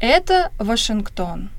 Это Вашингтон.